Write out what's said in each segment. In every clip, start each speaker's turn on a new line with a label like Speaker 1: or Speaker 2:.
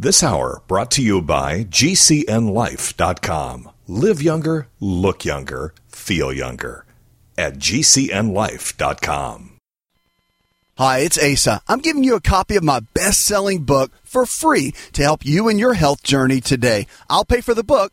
Speaker 1: This hour brought to you by GCNLife.com. Live younger, look younger, feel younger at GCNLife.com.
Speaker 2: Hi, it's Asa. I'm giving you a copy of my best selling book for free to help you in your health journey today. I'll pay for the book.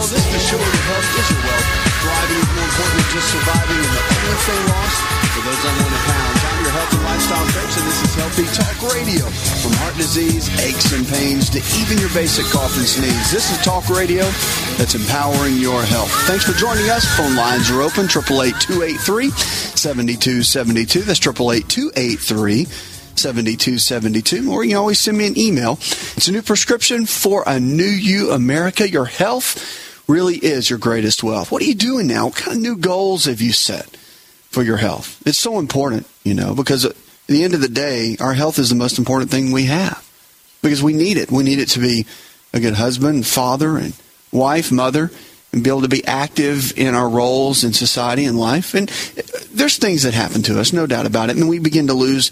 Speaker 2: Well? This is the show where your health is your wealth. Thriving is more important than just surviving, and the only thing lost for those unwanted pounds. I'm your health and lifestyle coach, and this is Healthy Talk Radio. From heart disease, aches and pains, to even your basic cough and sneeze. This is Talk Radio that's empowering your health. Thanks for joining us. Phone lines are open, 888-283-7272. That's 888-283 7272, or you can always send me an email. It's a new prescription for a new you, America. Your health really is your greatest wealth. What are you doing now? What kind of new goals have you set for your health? It's so important, you know, because at the end of the day, our health is the most important thing we have because we need it. We need it to be a good husband, father, and wife, mother, and be able to be active in our roles in society and life. And there's things that happen to us, no doubt about it, and we begin to lose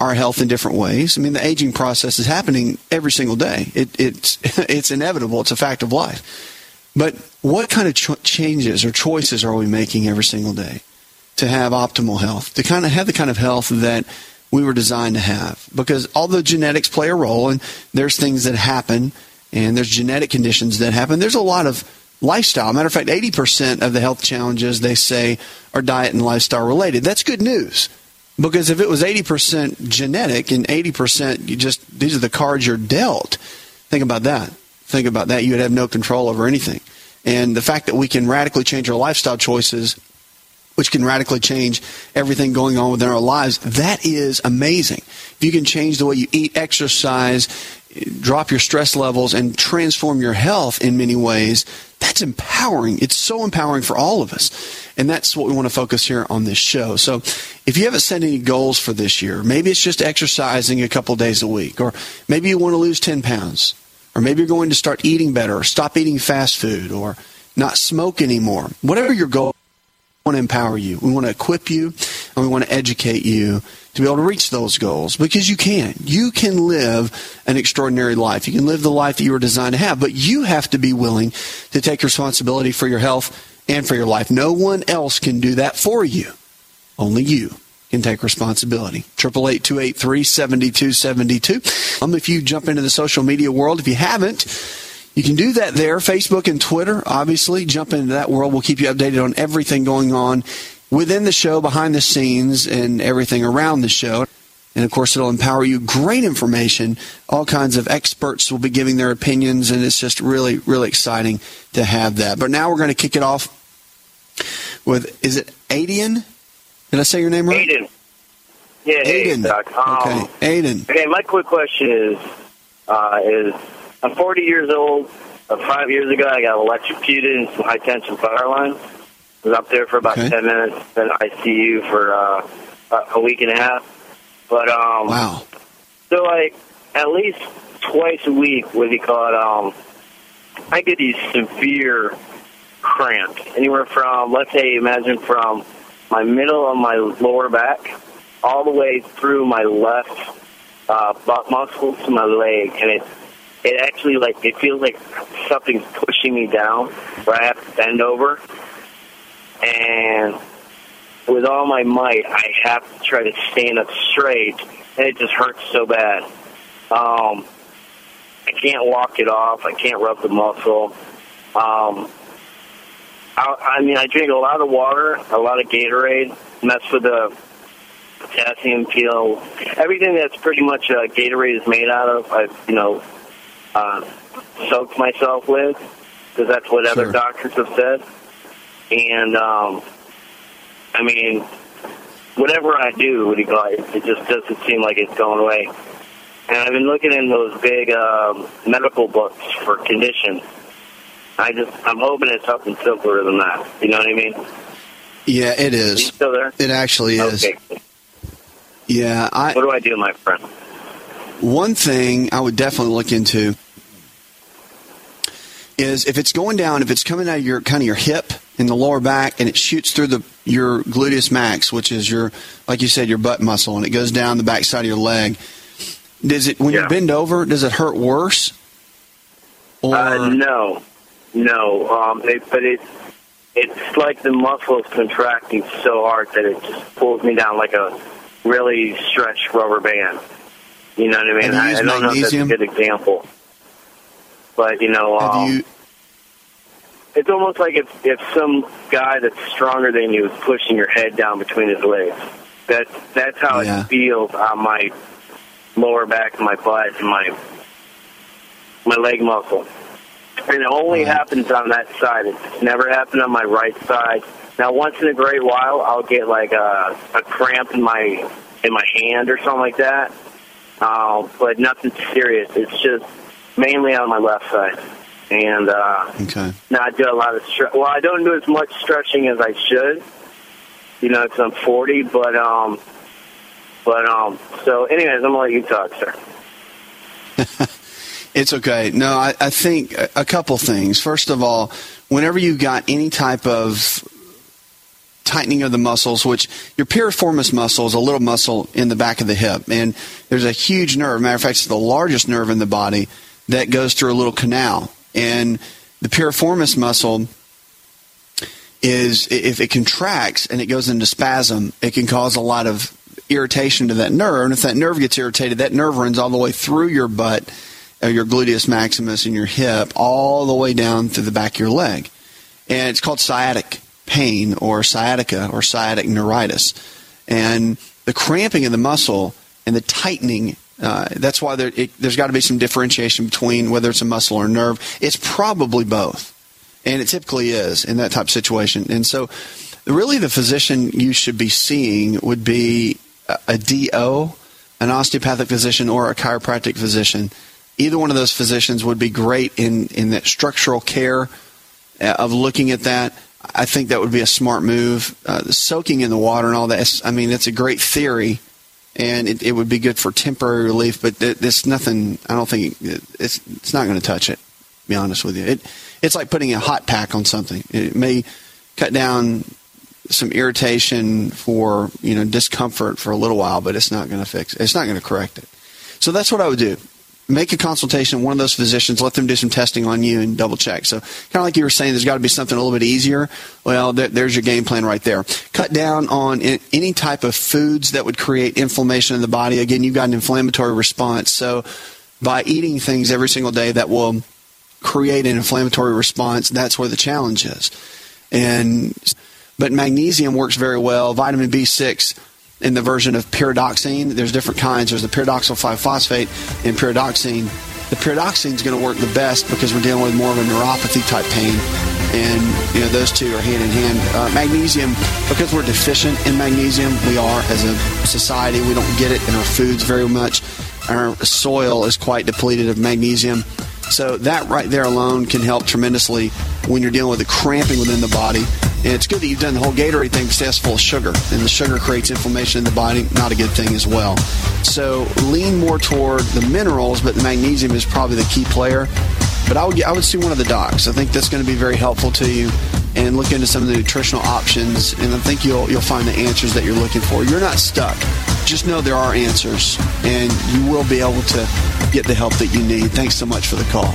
Speaker 2: our health in different ways. I mean, the aging process is happening every single day. It, it's it's inevitable. It's a fact of life. But what kind of ch- changes or choices are we making every single day to have optimal health? To kind of have the kind of health that we were designed to have? Because although genetics play a role, and there's things that happen, and there's genetic conditions that happen, there's a lot of lifestyle. Matter of fact, 80% of the health challenges they say are diet and lifestyle related. That's good news. Because if it was 80% genetic and 80% you just, these are the cards you're dealt, think about that. Think about that. You would have no control over anything. And the fact that we can radically change our lifestyle choices, which can radically change everything going on within our lives, that is amazing. If you can change the way you eat, exercise, drop your stress levels, and transform your health in many ways, that's empowering. It's so empowering for all of us. And that's what we want to focus here on this show. So if you haven't set any goals for this year, maybe it's just exercising a couple days a week, or maybe you want to lose 10 pounds, or maybe you're going to start eating better, or stop eating fast food, or not smoke anymore. Whatever your goal, we want to empower you. We want to equip you, and we want to educate you to be able to reach those goals because you can. You can live an extraordinary life. You can live the life that you were designed to have, but you have to be willing to take responsibility for your health and for your life. No one else can do that for you. Only you take responsibility. 888-283-7272. Um, if you jump into the social media world, if you haven't, you can do that there, Facebook and Twitter, obviously. Jump into that world. We'll keep you updated on everything going on within the show, behind the scenes, and everything around the show. And of course, it'll empower you. Great information. All kinds of experts will be giving their opinions, and it's just really, really exciting to have that. But now we're going to kick it off with is it Adian? Did I say your name right?
Speaker 3: Aiden. Yeah,
Speaker 2: Aiden.
Speaker 3: Doc. Um,
Speaker 2: Okay, Aiden.
Speaker 3: Okay, my quick question is, uh, is I'm 40 years old. Uh, five years ago, I got electrocuted in some high tension power lines. Was up there for about
Speaker 2: Okay.
Speaker 3: 10 minutes, then ICU for uh, a- a week and a half. But um,
Speaker 2: Wow.
Speaker 3: so like at least twice a week, what do you call it? Um, I get these severe cramps, anywhere from let's say, imagine from my middle of my lower back all the way through my left uh, butt muscle to my leg, and it it actually like it feels like something's pushing me down, where I have to bend over, and with all my might, I have to try to stand up straight, and it just hurts so bad. Um, I can't walk it off. I can't rub the muscle. Um, I, I mean, I drink a lot of water, a lot of Gatorade, that's for the potassium peel. Everything that's pretty much uh, Gatorade is made out of, I've you know uh, soaked myself with because that's what other doctors have said. And um, I mean, whatever I do, what do you call it, it just doesn't seem like it's going away. And I've been looking in those big um, medical books for conditions. I just, I'm hoping it's something simpler than that. You know what I mean?
Speaker 2: Yeah, it
Speaker 3: is. You still there?
Speaker 2: It actually is.
Speaker 3: Okay.
Speaker 2: Yeah, I
Speaker 3: What do I do, my friend?
Speaker 2: one thing I would definitely look into is if it's going down, if it's coming out of your kind of your hip in the lower back and it shoots through the your gluteus max, which is your like you said your butt muscle, and it goes down the back side of your leg. Does it when you bend over? Does it hurt worse? Or
Speaker 3: Uh, no, no. Um, it, but it, it's like the muscle is contracting so hard that it just pulls me down like a really stretched rubber band. You know what I mean? I, I don't know if that's a good example, but you know, um,
Speaker 2: you?
Speaker 3: it's almost like if if some guy that's stronger than you is pushing your head down between his legs. That's that's how
Speaker 2: Yeah.
Speaker 3: it feels on my lower back, my butt, and my my leg muscle. And it only
Speaker 2: Right.
Speaker 3: happens on that side. It's never happened on my right side. Now, once in a great while, I'll get like a, a cramp in my in my hand or something like that. Uh, but nothing serious. It's just mainly on my left side. And uh,
Speaker 2: Okay.
Speaker 3: now I do a lot of stre- well, I don't do as much stretching as I should. You know, because I'm 40, but um, but um. So, anyways, I'm gonna let you talk, sir.
Speaker 2: It's okay. No, I, I think a, couple things. First of all, whenever you've got any type of tightening of the muscles, which your piriformis muscle is a little muscle in the back of the hip, and there's a huge nerve. Matter of fact, it's the largest nerve in the body that goes through a little canal, and the piriformis muscle is if it contracts and it goes into spasm, it can cause a lot of irritation to that nerve. And if that nerve gets irritated, that nerve runs all the way through your butt, your gluteus maximus and your hip, all the way down through the back of your leg. And it's called sciatic pain or sciatica or sciatic neuritis. And the cramping of the muscle and the tightening uh, that's why there, there's got to be some differentiation between whether it's a muscle or a nerve. It's probably both and it typically is in that type of situation. And so, really, the physician you should be seeing would be a, a DO, an osteopathic physician, or a chiropractic physician. Either one of those physicians would be great in in that structural care uh, of looking at that. I think that would be a smart move. Uh, soaking in the water and all that, I mean, it's a great theory, and it, it would be good for temporary relief. But th- there's nothing. I don't think it's it's not going to touch it. To be honest with you, it it's like putting a hot pack on something. It may cut down some irritation for you know discomfort for a little while, but it's not going to fix. it. It's not going to correct it. So that's what I would do. Make a consultation with one of those physicians. Let them do some testing on you and double check. So kind of like you were saying, there's got to be something a little bit easier. Well, there, there's your game plan right there. Cut down on any type of foods that would create inflammation in the body. Again, you've got an inflammatory response. So by eating things every single day that will create an inflammatory response, that's where the challenge is. And but magnesium works very well. Vitamin B6 in the version of pyridoxine. There's different kinds. There's the pyridoxal 5-phosphate and pyridoxine. The pyridoxine is going to work the best because we're dealing with more of a neuropathy type pain, and you know those two are hand in hand. Uh, magnesium, because we're deficient in magnesium, we are as a society. We don't get it in our foods very much. Our soil is quite depleted of magnesium. So that right there alone can help tremendously when you're dealing with the cramping within the body. And it's good that you've done the whole Gatorade thing because that's full of sugar, and the sugar creates inflammation in the body. Not a good thing as well. So lean more toward the minerals, but the magnesium is probably the key player. But I would I would see one of the docs. I think that's going to be very helpful to you, and look into some of the nutritional options. And I think you'll you'll find the answers that you're looking for. You're not stuck. Just know there are answers, and you will be able to get the help that you need. Thanks so much for the call.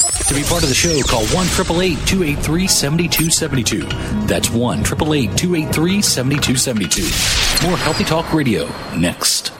Speaker 4: To be part of the show, call 1 283 7272. That's 1 283 7272. More Healthy Talk Radio next.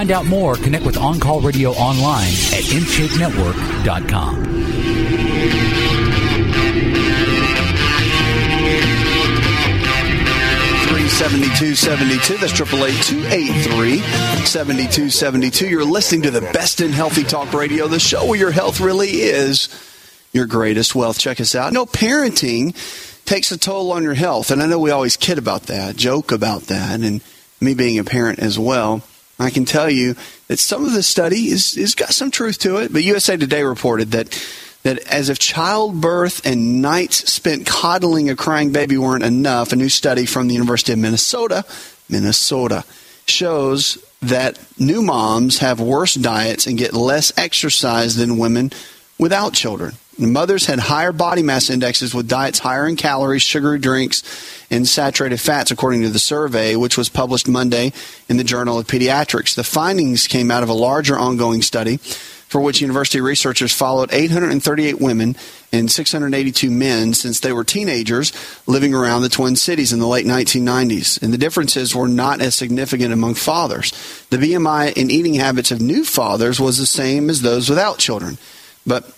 Speaker 4: Find out more, connect with On Call Radio online at InShapeNetwork.com.
Speaker 2: 7272. That's 888-283-7272. You're listening to the best in healthy talk radio, the show where your health really is your greatest wealth. Check us out. No, parenting takes a toll on your health. And I know we always kid about that, joke about that, and me being a parent as well. I can tell you that some of the study is, is got some truth to it, but USA Today reported that that as if childbirth and nights spent coddling a crying baby weren't enough, a new study from the University of Minnesota, Minnesota, shows that new moms have worse diets and get less exercise than women without children. Mothers had higher body mass indexes with diets higher in calories, sugary drinks, and saturated fats, according to the survey, which was published Monday in the Journal of Pediatrics. The findings came out of a larger ongoing study for which university researchers followed 838 women and 682 men since they were teenagers living around the Twin Cities in the late 1990s. And the differences were not as significant among fathers. The BMI and eating habits of new fathers was the same as those without children. But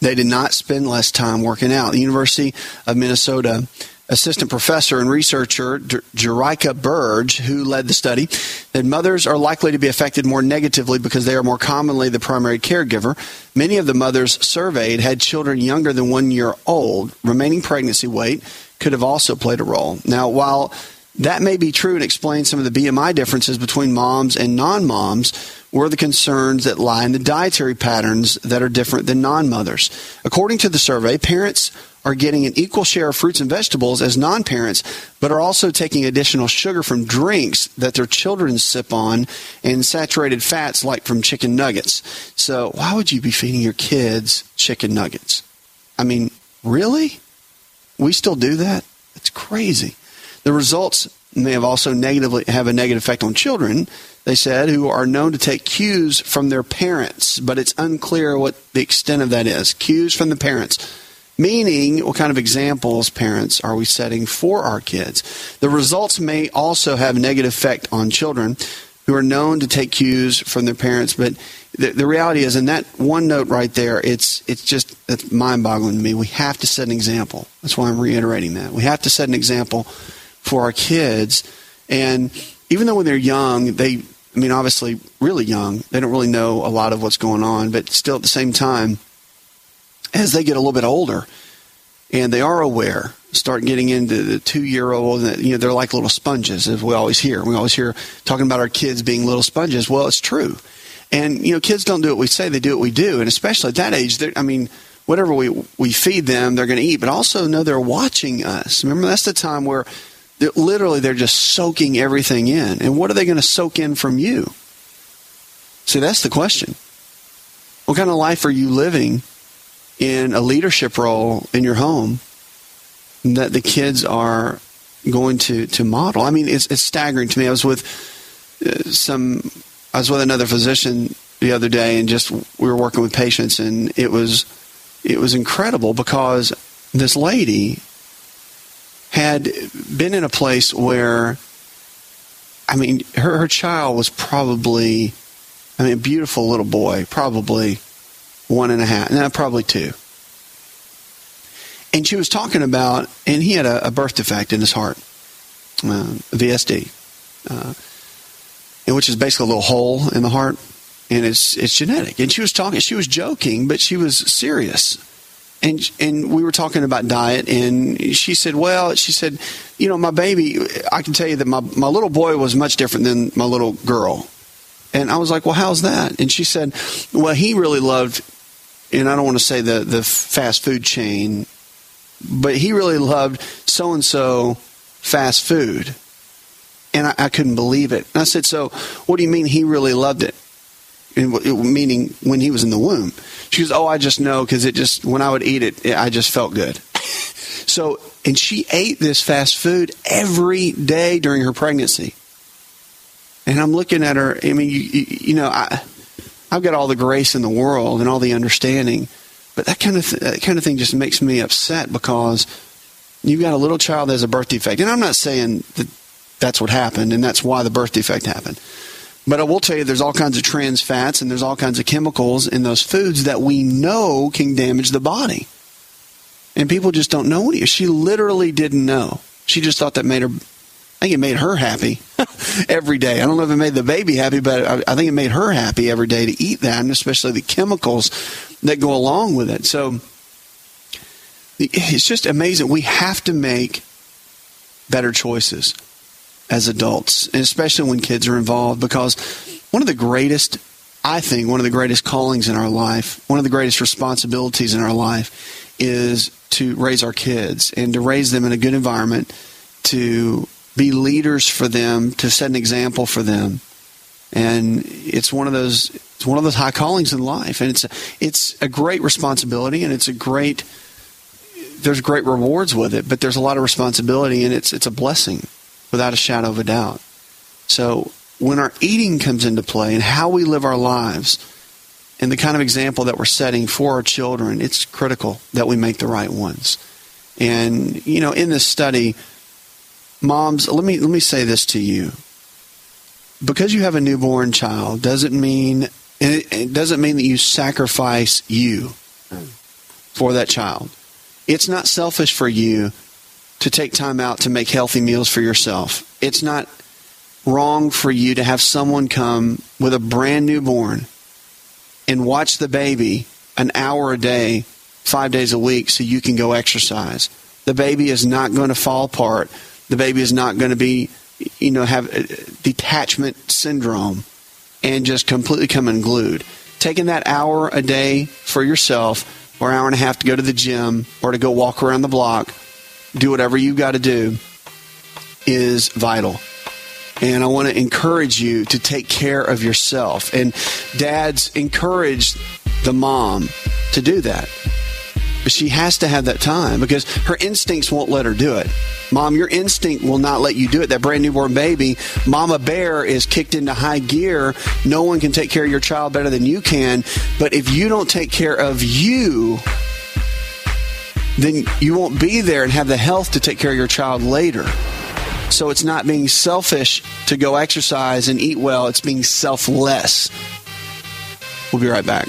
Speaker 2: they did not spend less time working out. The University of Minnesota assistant professor and researcher Jerica Berge, who led the study, that mothers are likely to be affected more negatively because they are more commonly the primary caregiver. Many of the mothers surveyed had children younger than one year old. Remaining pregnancy weight could have also played a role. Now, while that may be true and explain some of the BMI differences between moms and non moms, were the concerns that lie in the dietary patterns that are different than non mothers. According to the survey, parents are getting an equal share of fruits and vegetables as non parents, but are also taking additional sugar from drinks that their children sip on and saturated fats like from chicken nuggets. So, why would you be feeding your kids chicken nuggets? I mean, really? We still do that? It's crazy. The results may have also negatively have a negative effect on children, they said, who are known to take cues from their parents, but it's unclear what the extent of that is. Cues from the parents. Meaning, what kind of examples, parents, are we setting for our kids? The results may also have a negative effect on children who are known to take cues from their parents, but the, the reality is, in that one note right there, it's it's just it's mind-boggling to me. We have to set an example. That's why I'm reiterating that. We have to set an example for our kids, and even though when they're young, they, I mean, obviously, really young, they don't really know a lot of what's going on, but still at the same time as they get a little bit older and they are aware, start getting into the two year old, you know, they're like little sponges, as we always hear. We always hear talking about our kids being little sponges. Well, it's true. And, you know, kids don't do what we say, they do what we do. And especially at that age, I mean, whatever we, we feed them, they're going to eat, but also know they're watching us. Remember, that's the time where they're, literally they're just soaking everything in. And what are they going to soak in from you? See, that's the question. What kind of life are you living in a leadership role in your home that the kids are going to, to model. I mean, it's, it's staggering to me. I was with uh, some, I was with another physician the other day, and just we were working with patients, and it was it was incredible because this lady had been in a place where, I mean, her her child was probably, I mean, a beautiful little boy, probably one and a half, no, probably two. And she was talking about, and he had a, a birth defect in his heart, uh, VSD, uh, which is basically a little hole in the heart, and it's it's genetic. And she was talking, she was joking, but she was serious. And and we were talking about diet, and she said, "Well, she said, you know, my baby, I can tell you that my my little boy was much different than my little girl." And I was like, "Well, how's that?" And she said, "Well, he really loved and I don't want to say the, the fast food chain, but he really loved so and so fast food. And I, I, couldn't believe it. And I said, So, what do you mean he really loved it? Meaning when he was in the womb. She goes, Oh, I just know because it just, when I would eat it, it, I just felt good. so, and she ate this fast food every day during her pregnancy. And I'm looking at her, I mean, you, you, you know, I I've got all the grace in the world and all the understanding, but that kind of th- that kind of thing just makes me upset because you've got a little child that has a birth defect, and I'm not saying that that's what happened and that's why the birth defect happened, But I will tell you, there's all kinds of trans fats and there's all kinds of chemicals in those foods that we know can damage the body. And people just don't know what She literally didn't know. She just thought that made her, I think it made her happy every day. I don't know if it made the baby happy, but I, I think it made her happy every day to eat that, and especially the chemicals that go along with it. So it's just amazing. We have to make better choices as adults, especially when kids are involved, because one of the greatest, I think, one of the greatest callings in our life, one of the greatest responsibilities in our life is to raise our kids and to raise them in a good environment, to be leaders for them, to set an example for them. And it's one of those it's one of those high callings in life, and it's a, it's a great responsibility, and it's a great there's great rewards with it, but there's a lot of responsibility, and it's it's a blessing without a shadow of a doubt. So when our eating comes into play and how we live our lives and the kind of example that we're setting for our children, it's critical that we make the right ones. And you know, in this study, moms, let me let me say this to you. Because you have a newborn child doesn't mean it doesn't mean that you sacrifice you for that child. It's not selfish for you to take time out to make healthy meals for yourself. It's not wrong for you to have someone come with a brand newborn and watch the baby an hour a day, five days a week, so you can go exercise. The baby is not going to fall apart. The baby is not going to be, you know, have uh, detachment syndrome and just completely come unglued. Taking that hour a day for yourself or hour and a half to go to the gym or to go walk around the block, do whatever you've got to do, is vital. And I want to encourage you to take care of yourself. And dads, encourage the mom to do that. But she has to have that time because her instincts won't let her do it. Mom, your instinct will not let you do it. That brand newborn baby, Mama Bear is kicked into high gear. No one can take care of your child better than you can. But if you don't take care of you, then you won't be there and have the health to take care of your child later. So it's not being selfish to go exercise and eat well, it's being selfless. We'll be right back.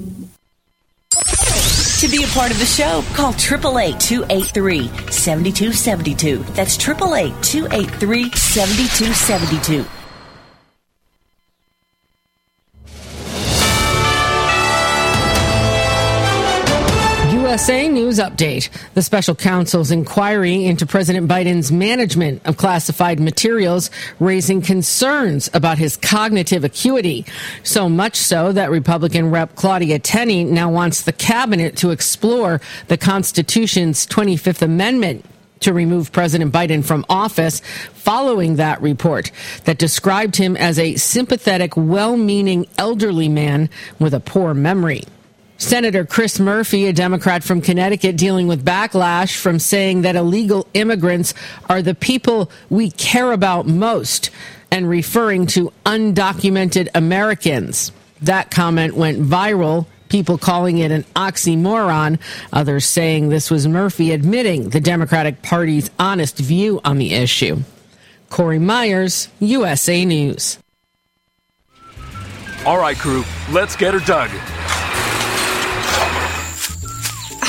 Speaker 5: To be a part of the show, call 888 283 7272. That's 888
Speaker 6: USA News Update. The special counsel's inquiry into President Biden's management of classified materials raising concerns about his cognitive acuity. So much so that Republican Rep Claudia Tenney now wants the cabinet to explore the Constitution's 25th Amendment to remove President Biden from office following that report that described him as a sympathetic, well meaning elderly man with a poor memory. Senator Chris Murphy, a Democrat from Connecticut, dealing with backlash from saying that illegal immigrants are the people we care about most and referring to undocumented Americans. That comment went viral, people calling it an oxymoron, others saying this was Murphy admitting the Democratic Party's honest view on the issue. Corey Myers, USA News.
Speaker 7: All right, crew, let's get her dug.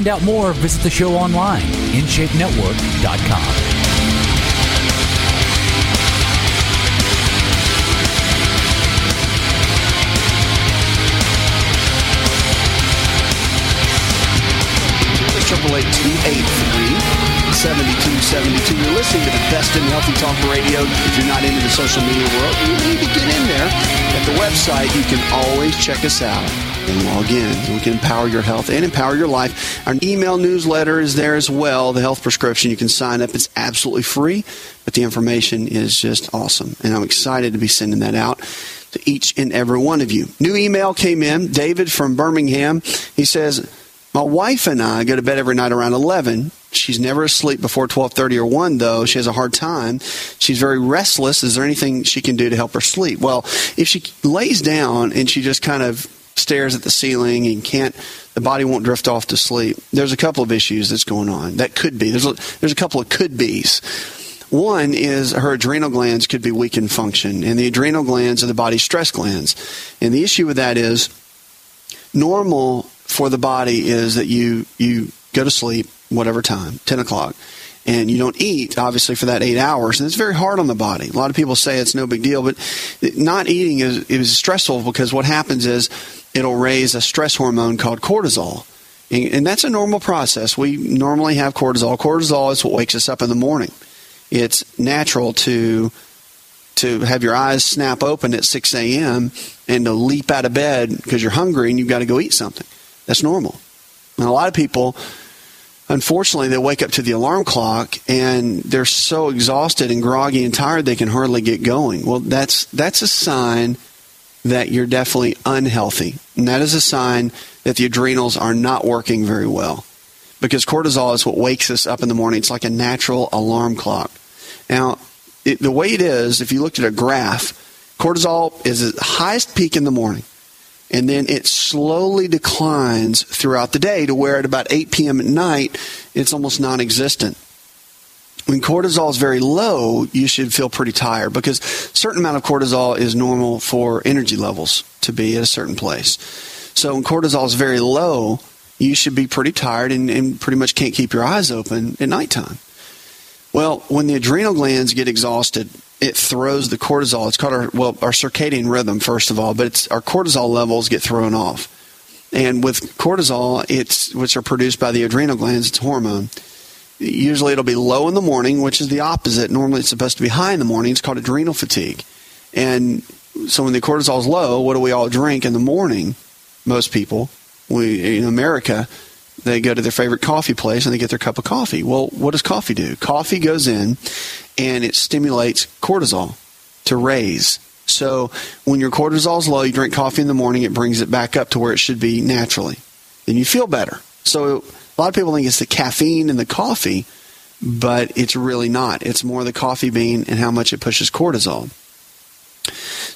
Speaker 4: Find out more, visit the show online, InShapeNetwork.com.
Speaker 2: Triple eight two eight three. 7272. You're listening to the best in healthy talk radio. If you're not into the social media world, you need to get in there. At the website, you can always check us out and log in. We can empower your health and empower your life. Our email newsletter is there as well. The health prescription. You can sign up. It's absolutely free, but the information is just awesome. And I'm excited to be sending that out to each and every one of you. New email came in. David from Birmingham. He says, my wife and I go to bed every night around 11. She's never asleep before 12:30 or 1 though. She has a hard time. She's very restless. Is there anything she can do to help her sleep? Well, if she lays down and she just kind of stares at the ceiling and can't the body won't drift off to sleep. There's a couple of issues that's going on. That could be. There's a, there's a couple of could be's. One is her adrenal glands could be weak in function, and the adrenal glands are the body's stress glands. And the issue with that is normal for the body is that you you go to sleep whatever time, ten o'clock, and you don't eat obviously for that eight hours, and it's very hard on the body. A lot of people say it's no big deal, but not eating is is stressful because what happens is it'll raise a stress hormone called cortisol. And, and that's a normal process. We normally have cortisol. Cortisol is what wakes us up in the morning. It's natural to to have your eyes snap open at 6 a.m. and to leap out of bed because you're hungry and you've got to go eat something. That's normal. And a lot of people, unfortunately, they wake up to the alarm clock and they're so exhausted and groggy and tired they can hardly get going. Well, that's that's a sign that you're definitely unhealthy. And that is a sign that the adrenals are not working very well. because cortisol is what wakes us up in the morning. It's like a natural alarm clock. Now, it, the way it is, if you looked at a graph, cortisol is at highest peak in the morning, and then it slowly declines throughout the day to where at about 8 p.m. at night, it's almost non existent. When cortisol is very low, you should feel pretty tired because a certain amount of cortisol is normal for energy levels to be at a certain place. So when cortisol is very low, you should be pretty tired and, and pretty much can't keep your eyes open at nighttime. Well, when the adrenal glands get exhausted, it throws the cortisol. It's called our well our circadian rhythm first of all, but it's our cortisol levels get thrown off. And with cortisol, it's which are produced by the adrenal glands, it's hormone. Usually it'll be low in the morning, which is the opposite. Normally it's supposed to be high in the morning. It's called adrenal fatigue. And so when the cortisol is low, what do we all drink in the morning? Most people, we in America, they go to their favorite coffee place and they get their cup of coffee. Well, what does coffee do? Coffee goes in and it stimulates cortisol to raise. So when your cortisol is low, you drink coffee in the morning, it brings it back up to where it should be naturally. Then you feel better. So a lot of people think it's the caffeine in the coffee, but it's really not. It's more the coffee bean and how much it pushes cortisol.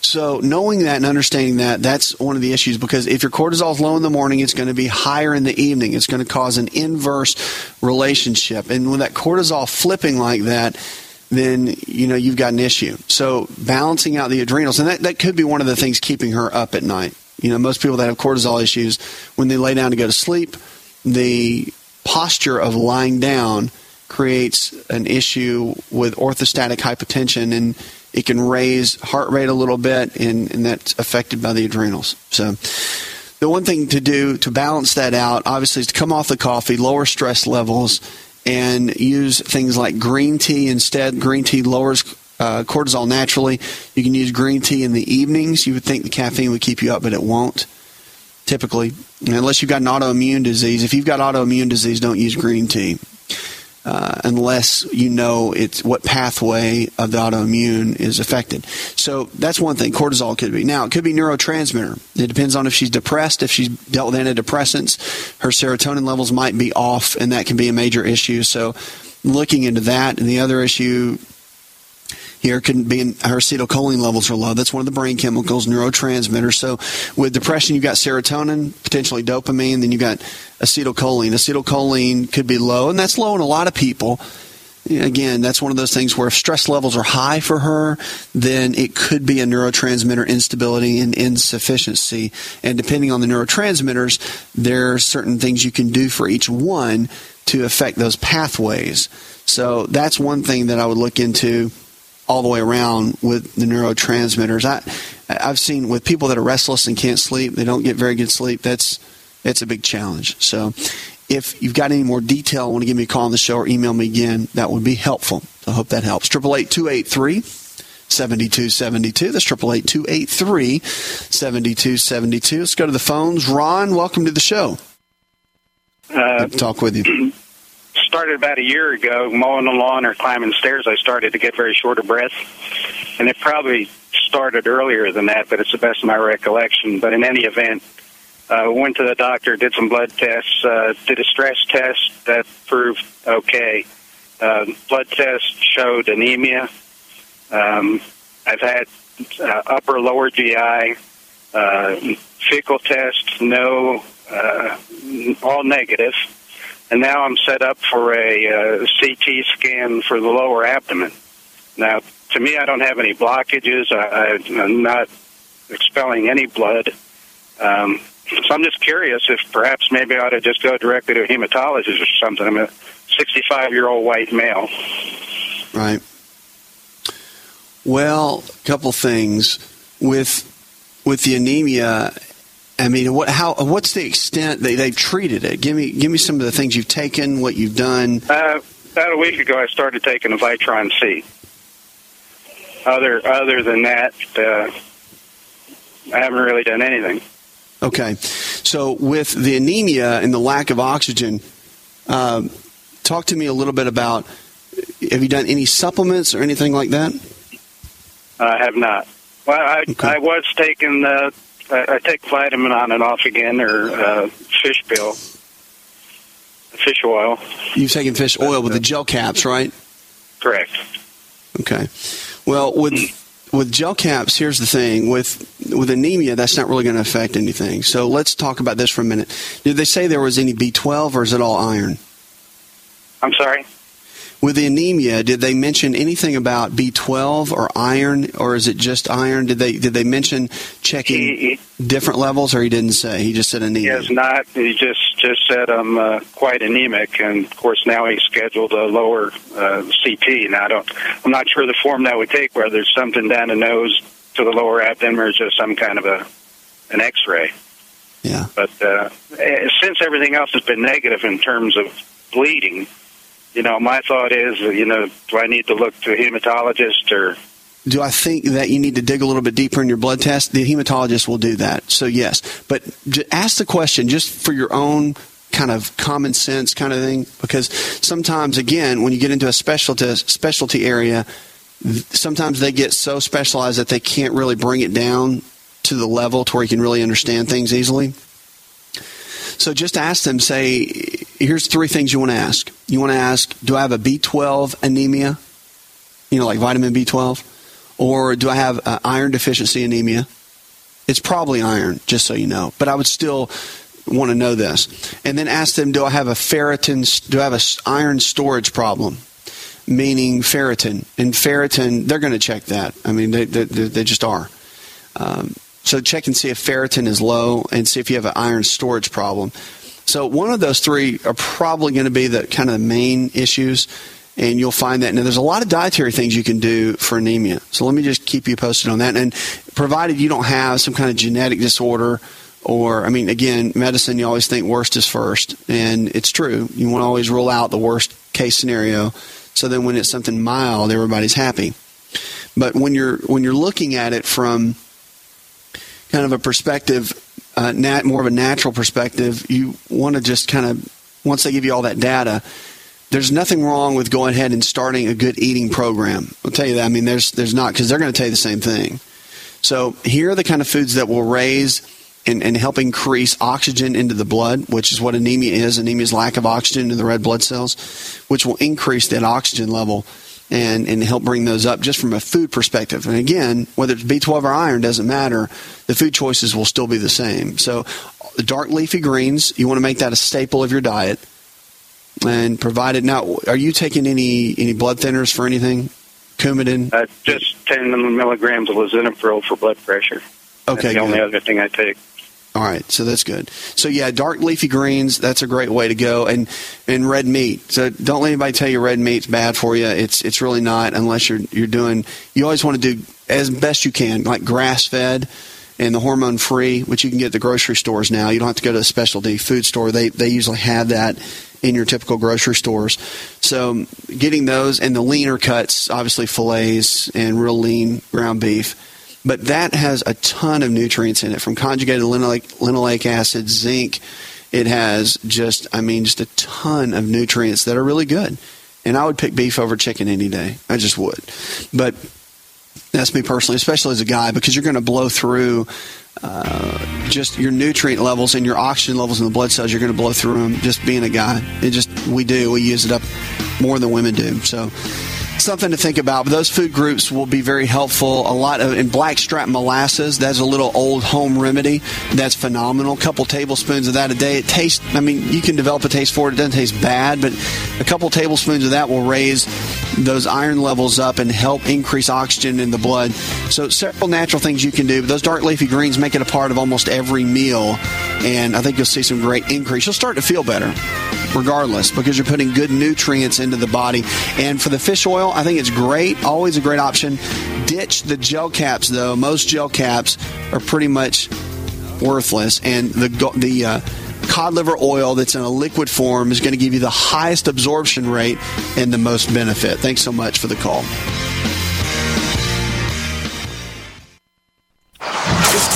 Speaker 2: So knowing that and understanding that, that's one of the issues because if your cortisol is low in the morning, it's going to be higher in the evening. It's going to cause an inverse relationship. And with that cortisol flipping like that, then you know you've got an issue. So balancing out the adrenals, and that, that could be one of the things keeping her up at night. You know, most people that have cortisol issues, when they lay down to go to sleep, the posture of lying down creates an issue with orthostatic hypotension and it can raise heart rate a little bit and, and that's affected by the adrenals. So the one thing to do to balance that out obviously is to come off the coffee lower stress levels and use things like green tea instead. Green tea lowers uh, cortisol naturally. You can use green tea in the evenings. You would think the caffeine would keep you up but it won't typically, unless you've got an autoimmune disease. If you've got autoimmune disease, don't use green tea. Uh, unless you know it's what pathway of the autoimmune is affected. So that's one thing. Cortisol could be. Now it could be neurotransmitter. It depends on if she's depressed. If she's dealt with antidepressants, her serotonin levels might be off, and that can be a major issue. So looking into that, and the other issue here can be in, her acetylcholine levels are low. That's one of the brain chemicals, neurotransmitters. So with depression, you've got serotonin, potentially dopamine, then you've got acetylcholine. Acetylcholine could be low, and that's low in a lot of people. Again, that's one of those things where if stress levels are high for her, then it could be a neurotransmitter instability and insufficiency. And depending on the neurotransmitters, there are certain things you can do for each one to affect those pathways. So that's one thing that I would look into all the way around with the neurotransmitters. I I've seen with people that are restless and can't sleep, they don't get very good sleep. That's it's a big challenge. So if you've got any more detail, want to give me a call on the show or email me again, that would be helpful. I hope that helps. Triple eight two eight three. 7272. That's 888 7272. Let's go to the phones. Ron, welcome to the show.
Speaker 8: Uh,
Speaker 2: talk with you.
Speaker 8: started about a year ago mowing the lawn or climbing stairs. I started to get very short of breath, and it probably started earlier than that, but it's the best of my recollection. But in any event, uh, went to the doctor, did some blood tests, uh, did a stress test that proved okay. Uh, blood test showed anemia. Um, I've had uh, upper lower GI, uh, fecal test, no, uh, all negative and now I'm set up for a uh, CT scan for the lower abdomen. Now, to me, I don't have any blockages. I, I'm not expelling any blood. Um, so I'm just curious if perhaps maybe I ought to just go directly to a hematologist or something. I'm a 65 year old white male.
Speaker 2: Right. Well, a couple things with with the anemia I mean, what? How? What's the extent they they've treated it? Give me, give me some of the things you've taken, what you've done.
Speaker 8: Uh, about a week ago, I started taking a Vitron C. Other, other than that, uh, I haven't really done anything.
Speaker 2: Okay, so with the anemia and the lack of oxygen, um, talk to me a little bit about. Have you done any supplements or anything like that?
Speaker 8: I have not. Well, I, okay. I was taking uh, I, I take vitamin on and off again, or uh, fish pill. Fish oil.
Speaker 2: You've taken fish oil with the gel caps, right?
Speaker 8: Correct.
Speaker 2: Okay. Well, with with gel caps, here's the thing: with with anemia, that's not really going to affect anything. So let's talk about this for a minute. Did they say there was any B12, or is it all iron?
Speaker 8: I'm sorry.
Speaker 2: With the anemia, did they mention anything about B12 or iron, or is it just iron? Did they did they mention checking
Speaker 8: He-
Speaker 2: different levels, or he didn't say? He just said anemia.
Speaker 8: He has not. He just just said I'm uh, quite anemic, and of course now he's scheduled a lower uh, CT. Now I don't. I'm not sure the form that would take. Whether it's something down the nose to the lower abdomen, or just some kind of a an X-ray.
Speaker 2: Yeah.
Speaker 8: But uh, eh, since everything else has been negative in terms of bleeding, you know, my thought is, you know, do I need to look to a hematologist or
Speaker 2: Do I think that you need to dig a little bit deeper in your blood test? The hematologist will do that. So yes, but ask the question just for your own kind of common sense kind of thing, because sometimes again, when you get into a specialty specialty area, sometimes they get so specialized that they can't really bring it down to the level to where you can really understand things easily. So just ask them, say, here's three things you want to ask. You want to ask, do I have a B12 anemia? You know, like vitamin B12? Or do I have uh, iron deficiency anemia? It's probably iron, just so you know. But I would still want to know this. And then ask them, do I have a ferritin, do I have a s- iron storage problem? Meaning ferritin. And ferritin, they're going to check that. I mean, they, they, they they just are. Um, so check and see if ferritin is low and see if you have an iron storage problem. So one of those three are probably going to be the kind of the main issues, and you'll find that. Now there's a lot of dietary things you can do for anemia. So let me just keep you posted on that. And provided you don't have some kind of genetic disorder, or I mean, again, medicine you always think worst is first, and it's true. You want to always rule out the worst case scenario. So then when it's something mild, everybody's happy. But when you're when you're looking at it from kind of a perspective, uh, nat, more of a natural perspective, you want to just kind of, once they give you all that data, there's nothing wrong with going ahead and starting a good eating program. I'll tell you that. I mean, there's there's not because they're going to tell you the same thing. So here are the kind of foods that will raise and, and help increase oxygen into the blood, which is what anemia is. Anemia is lack of oxygen in the red blood cells, which will increase that oxygen level and, and help bring those up just from a food perspective. And again, whether it's B12 or iron doesn't matter. The food choices will still be the same. So the dark leafy greens, you want to make that a staple of your diet and provide it. Now, are you taking any, any blood thinners for anything? Coumadin?
Speaker 8: uh, just 10 milligrams of lisinopril for blood pressure.
Speaker 2: Okay,
Speaker 8: That's the only other thing I take.
Speaker 2: All right, so that's good. So yeah, dark leafy greens, that's a great way to go. And and red meat. So don't let anybody tell you red meat's bad for you. It's it's really not unless you're you're doing you always want to do as best you can, like grass fed and the hormone free, which you can get at the grocery stores now. You don't have to go to a specialty food store. They they usually have that in your typical grocery stores. So getting those and the leaner cuts, obviously fillets and real lean ground beef. But that has a ton of nutrients in it from conjugated linoleic, linoleic acid, zinc. It has just, I mean, just a ton of nutrients that are really good. And I would pick beef over chicken any day. I just would. But that's me personally, especially as a guy, because you're going to blow through uh, just your nutrient levels and your oxygen levels in the blood cells. You're going to blow through them just being a guy. It just, we do. We use it up more than women do. So, something to think about. Those food groups will be very helpful. A lot of in blackstrap molasses. That's a little old home remedy. That's phenomenal. A couple tablespoons of that a day. It tastes. I mean, you can develop a taste for it. It doesn't taste bad, but a couple tablespoons of that will raise those iron levels up and help increase oxygen in the blood. So several natural things you can do. But those dark leafy greens make it a part of almost every meal, and I think you'll see some great increase. You'll start to feel better regardless because you're putting good nutrients into the body. And for the fish oil, I think it's great, always a great option. Ditch the gel caps though. Most gel caps are pretty much worthless, and the the uh, cod liver oil that's in a liquid form is going to give you the highest absorption rate and the most benefit. Thanks so much for the call.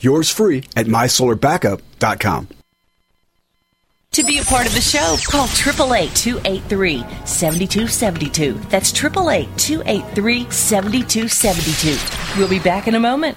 Speaker 9: Yours free at mysolarbackup.com.
Speaker 5: To be a part of the show, call 888-283-7272. That's 888-283-7272. We'll be back in a moment.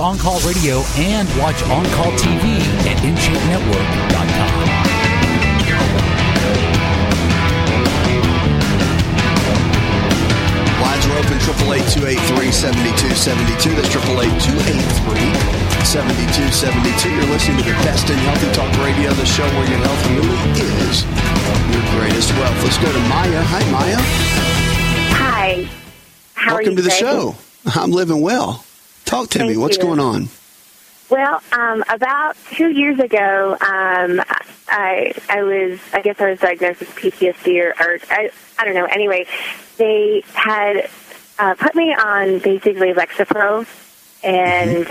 Speaker 4: On Call Radio and watch On Call TV at InShapeNetwork.com.
Speaker 2: Lines are open, 888-283-7272. That's 888-283-7272. You're listening to the best in healthy talk radio, the show where your health really is your greatest wealth. Let's go to Maya. Hi, Maya.
Speaker 10: Hi. How
Speaker 2: Welcome
Speaker 10: are you
Speaker 2: to the
Speaker 10: today?
Speaker 2: show. I'm living well. Talk to
Speaker 10: Thank
Speaker 2: me. What's
Speaker 10: you.
Speaker 2: going on?
Speaker 10: Well, um, about two years ago, um, I I was I guess I was diagnosed with PTSD or, or I I don't know. Anyway, they had uh, put me on basically Lexapro, and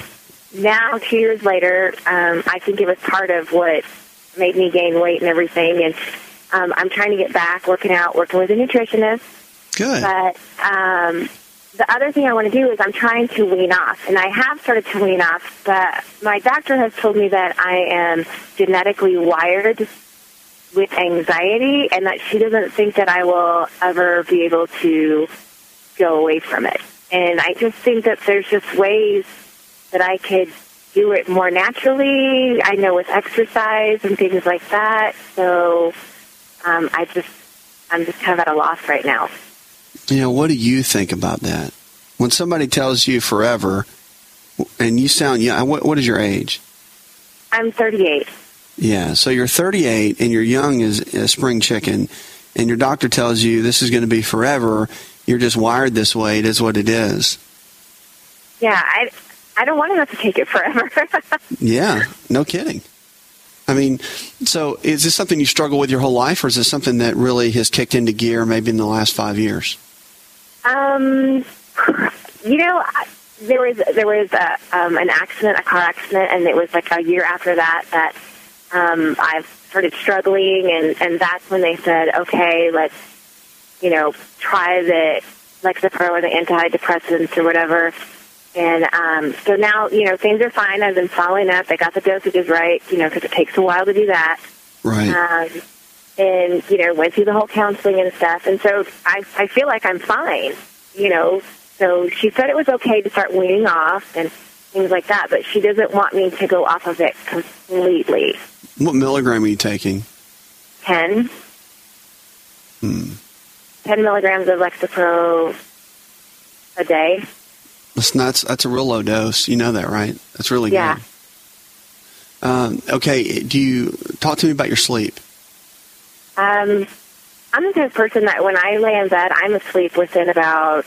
Speaker 10: now two years later, um, I think it was part of what made me gain weight and everything. And um, I'm trying to get back working out, working with a nutritionist.
Speaker 2: Good.
Speaker 10: But um, the other thing I want to do is I'm trying to wean off, and I have started to wean off. But my doctor has told me that I am genetically wired with anxiety, and that she doesn't think that I will ever be able to go away from it. And I just think that there's just ways that I could do it more naturally. I know with exercise and things like that. So um, I just, I'm just kind of at a loss right now.
Speaker 2: You know, what do you think about that? When somebody tells you forever, and you sound young, what, what is your age?
Speaker 10: I'm 38.
Speaker 2: Yeah, so you're 38 and you're young as a spring chicken, and your doctor tells you this is going to be forever. You're just wired this way. It is what it is.
Speaker 10: Yeah, I, I don't want to have to take it forever.
Speaker 2: Yeah, no kidding. I mean, so is this something you struggle with your whole life, or is this something that really has kicked into gear maybe in the last five years?
Speaker 10: Um, you know, I- there was there was a, um, an accident, a car accident, and it was like a year after that that um, I started struggling, and and that's when they said, okay, let's you know try the Lexapro or the antidepressants or whatever. And um, so now, you know, things are fine. I've been following up. I got the dosages right, you know, because it takes a while to do that.
Speaker 2: Right.
Speaker 10: Um, and, you know, went through the whole counseling and stuff. And so I, I feel like I'm fine, you know. So she said it was okay to start weaning off and things like that, but she doesn't want me to go off of it completely.
Speaker 2: What milligram are you taking?
Speaker 10: 10,
Speaker 2: Hmm.
Speaker 10: 10 milligrams of Lexapro a day.
Speaker 2: That's that's a real low dose. You know that, right? That's really
Speaker 10: Yeah.
Speaker 2: good. Um, okay, do you talk to me about your sleep?
Speaker 10: Um, I'm the type of person that when I lay in bed, I'm asleep within about,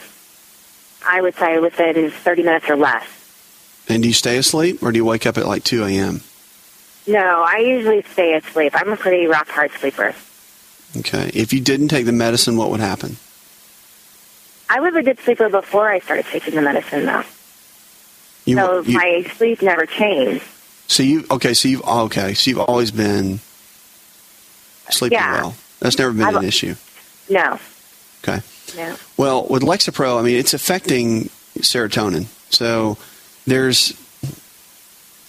Speaker 10: I would say, within 30 minutes or less.
Speaker 2: And do you stay asleep, or do you wake up at like 2 a.m.?
Speaker 10: No, I usually stay asleep. I'm a pretty rock hard sleeper.
Speaker 2: Okay. If you didn't take the medicine, what would happen?
Speaker 10: I was a good sleeper before I started taking the medicine, though.
Speaker 2: You,
Speaker 10: so
Speaker 2: you-
Speaker 10: my sleep never changed.
Speaker 2: so you okay? So you've okay. So you've always been sleeping
Speaker 10: Yeah.
Speaker 2: well. That's never been
Speaker 10: I've-
Speaker 2: an issue.
Speaker 10: No,
Speaker 2: Okay.
Speaker 10: no.
Speaker 2: Well, with Lexapro, I mean, it's affecting serotonin. So there's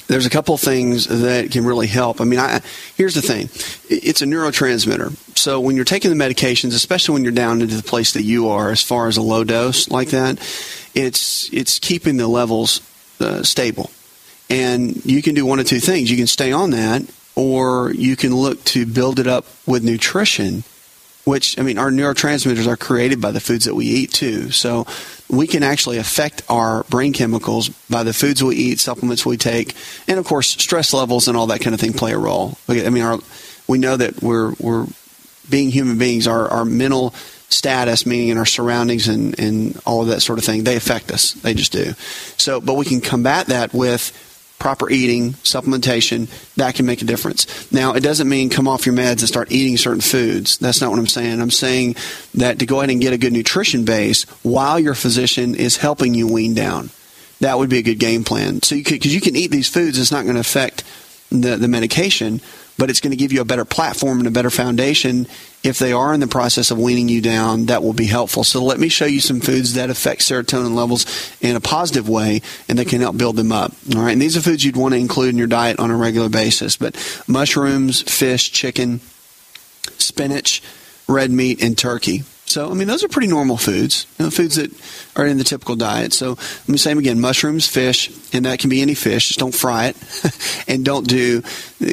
Speaker 2: there's a couple things that can really help. I mean, I, here's the thing: it's a neurotransmitter. So when you're taking the medications, especially when you're down into the place that you are, as far as a low dose like that, it's it's keeping the levels uh, stable. And you can do one of two things: you can stay on that, or you can look to build it up with nutrition which I mean, our neurotransmitters are created by the foods that we eat too. So we can actually affect our brain chemicals by the foods we eat, supplements we take, and of course, stress levels and all that kind of thing play a role. I mean, our, we know that we're we're being human beings. Our our mental status, meaning in our surroundings and and all of that sort of thing, they affect us. They just do. So, but we can combat that with proper eating, supplementation, that can make a difference. Now, it doesn't mean come off your meds and start eating certain foods. That's not what I'm saying. I'm saying that to go ahead and get a good nutrition base while your physician is helping you wean down. That would be a good game plan. So you because you can eat these foods, it's not going to affect the, the medication, but it's going to give you a better platform and a better foundation. If they are in the process of weaning you down, that will be helpful. So let me show you some foods that affect serotonin levels in a positive way and that can help build them up. All right. And these are foods you'd want to include in your diet on a regular basis. But mushrooms, fish, chicken, spinach, red meat, and turkey. So, I mean, those are pretty normal foods, you know, foods that are in the typical diet. So, let me say them again mushrooms, fish, and that can be any fish. Just don't fry it. and don't do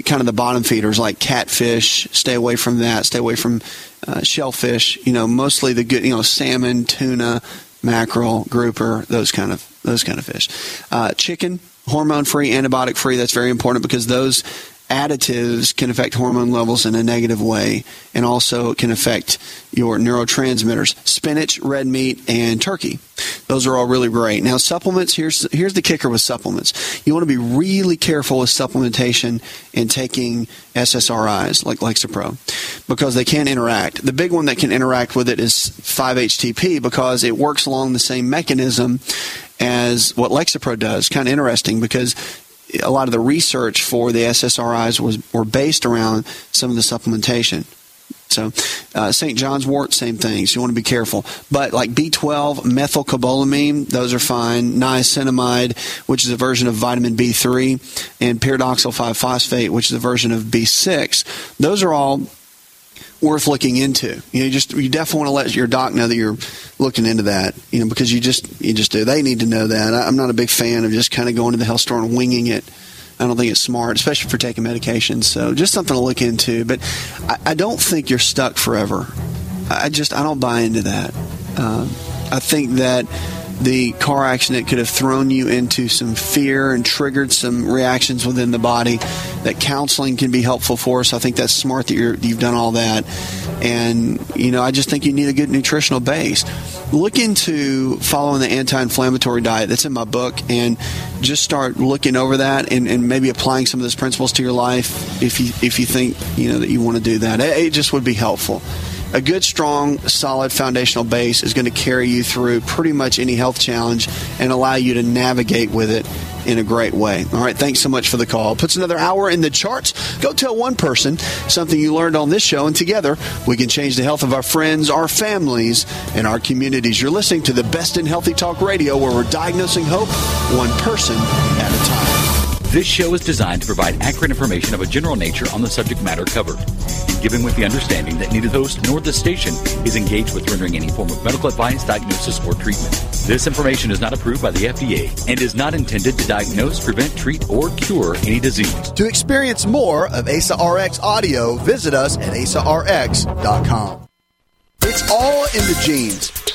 Speaker 2: kind of the bottom feeders like catfish. Stay away from that. Stay away from uh, shellfish. You know, mostly the good, you know, salmon, tuna, mackerel, grouper, those kind of those kind of fish. Uh, chicken, hormone free, antibiotic free. That's very important because those additives can affect hormone levels in a negative way and also can affect your neurotransmitters spinach red meat and turkey. Those are all really great. Now supplements here's here's the kicker with supplements. You want to be really careful with supplementation and taking ssris like lexapro because they can interact. The big one that can interact with it is 5-htp because it works along the same mechanism as what lexapro does. Kind of interesting because a lot of the research for the SSRIs was were based around some of the supplementation. So, uh, St. John's wort, same thing. So you want to be careful. But like B12, methylcobalamin, those are fine. Niacinamide, which is a version of vitamin B3, and pyridoxal 5-phosphate, which is a version of B6. Those are all worth looking into. You know, you just you definitely want to let your doc know that you're looking into that. You know, because you just you just do. They need to know that. I, I'm not a big fan of just kind of going to the health store and winging it. I don't think it's smart, especially for taking medications. So just something to look into. But I, I don't think you're stuck forever. I just I don't buy into that. Um, I think that the car accident could have thrown you into some fear and triggered some reactions within the body. That counseling can be helpful for us. I think that's smart that you have done all that. And, you know, I just think you need a good nutritional base. Look into following the anti inflammatory diet that's in my book and just start looking over that and, and, maybe applying some of those principles to your life if you, if you think, you know, that you want to do that. It, it just would be helpful a good, strong, solid foundational base is going to carry you through pretty much any health challenge and allow you to navigate with it in a great way. All right, thanks so much for the call. Puts another hour in the charts. Go tell one person something you learned on this show, and together we can change the health of our friends, our families, and our communities. You're listening to the best in healthy talk radio where we're diagnosing hope one person at a time.
Speaker 4: This show is designed to provide accurate information of a general nature on the subject matter covered, given with the understanding that neither the host nor the station is engaged with rendering any form of medical advice, diagnosis, or treatment. This information is not approved by the FDA and is not intended to diagnose, prevent, treat, or cure any disease.
Speaker 11: To experience more of ASA RX audio, visit us at asarx.com. It's all in the genes.